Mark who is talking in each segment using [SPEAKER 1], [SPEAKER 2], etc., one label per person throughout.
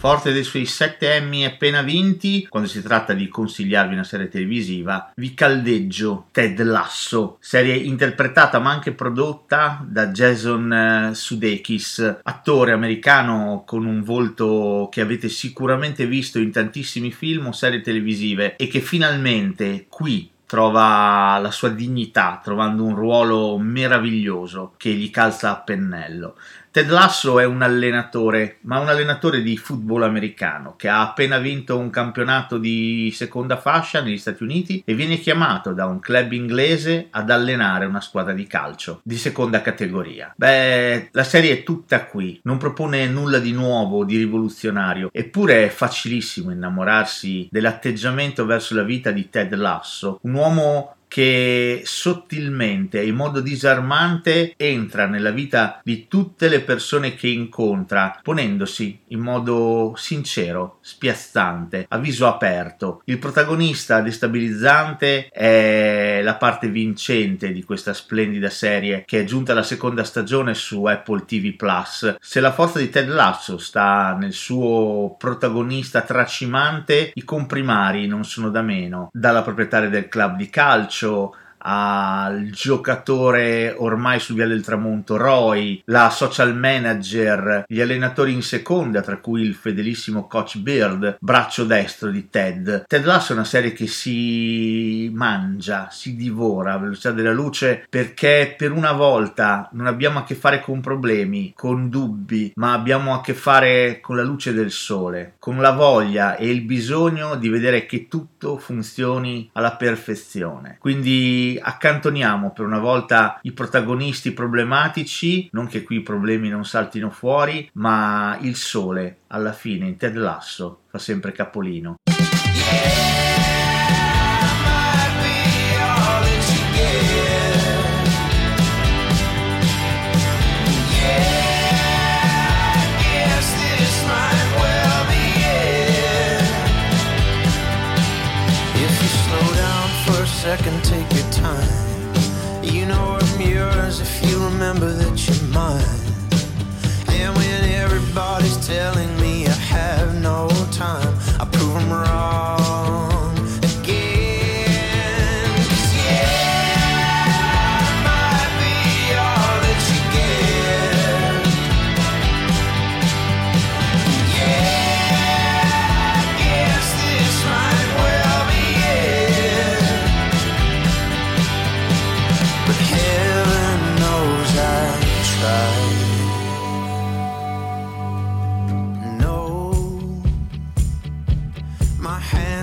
[SPEAKER 1] Forte dei suoi sette Emmy appena vinti, quando si tratta di consigliarvi una serie televisiva, vi caldeggio Ted Lasso, serie interpretata ma anche prodotta da Jason eh, Sudeikis, attore americano con un volto che avete sicuramente visto in tantissimi film o serie televisive e che finalmente qui trova la sua dignità trovando un ruolo meraviglioso che gli calza a pennello. Ted Lasso è un allenatore, ma un allenatore di football americano che ha appena vinto un campionato di seconda fascia negli Stati Uniti e viene chiamato da un club inglese ad allenare una squadra di calcio di seconda categoria. Beh, la serie è tutta qui, non propone nulla di nuovo, di rivoluzionario, eppure è facilissimo innamorarsi dell'atteggiamento verso la vita di Ted Lasso, un uomo che sottilmente e in modo disarmante entra nella vita di tutte le persone che incontra, ponendosi in modo sincero, spiazzante, a viso aperto. Il protagonista destabilizzante è la parte vincente di questa splendida serie che è giunta alla seconda stagione su Apple TV Plus. Se la forza di Ted Lasso sta nel suo protagonista tracimante, i comprimari non sono da meno, dalla proprietaria del club di calcio calcio al giocatore ormai sul via del tramonto Roy, la social manager, gli allenatori in seconda, tra cui il fedelissimo coach Beard, braccio destro di Ted. Ted Lasso è una serie che si mangia, si divora a velocità della luce perché per una volta non abbiamo a che fare con problemi, con dubbi, ma abbiamo a che fare con la luce del sole, con la voglia e il bisogno di vedere che tutto funzioni alla perfezione. Quindi accantoniamo per una volta i protagonisti problematici, non che qui i problemi non saltino fuori, ma il sole alla fine in Ted Lasso fa sempre capolino. second, take time. You know I'm yours if you remember that you're mine. And when everybody's telling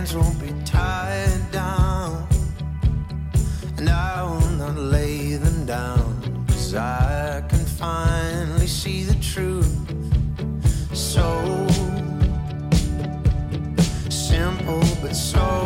[SPEAKER 1] hands won't be tied down, and I will not lay them down,
[SPEAKER 2] cause I can finally see the truth. So simple, but so.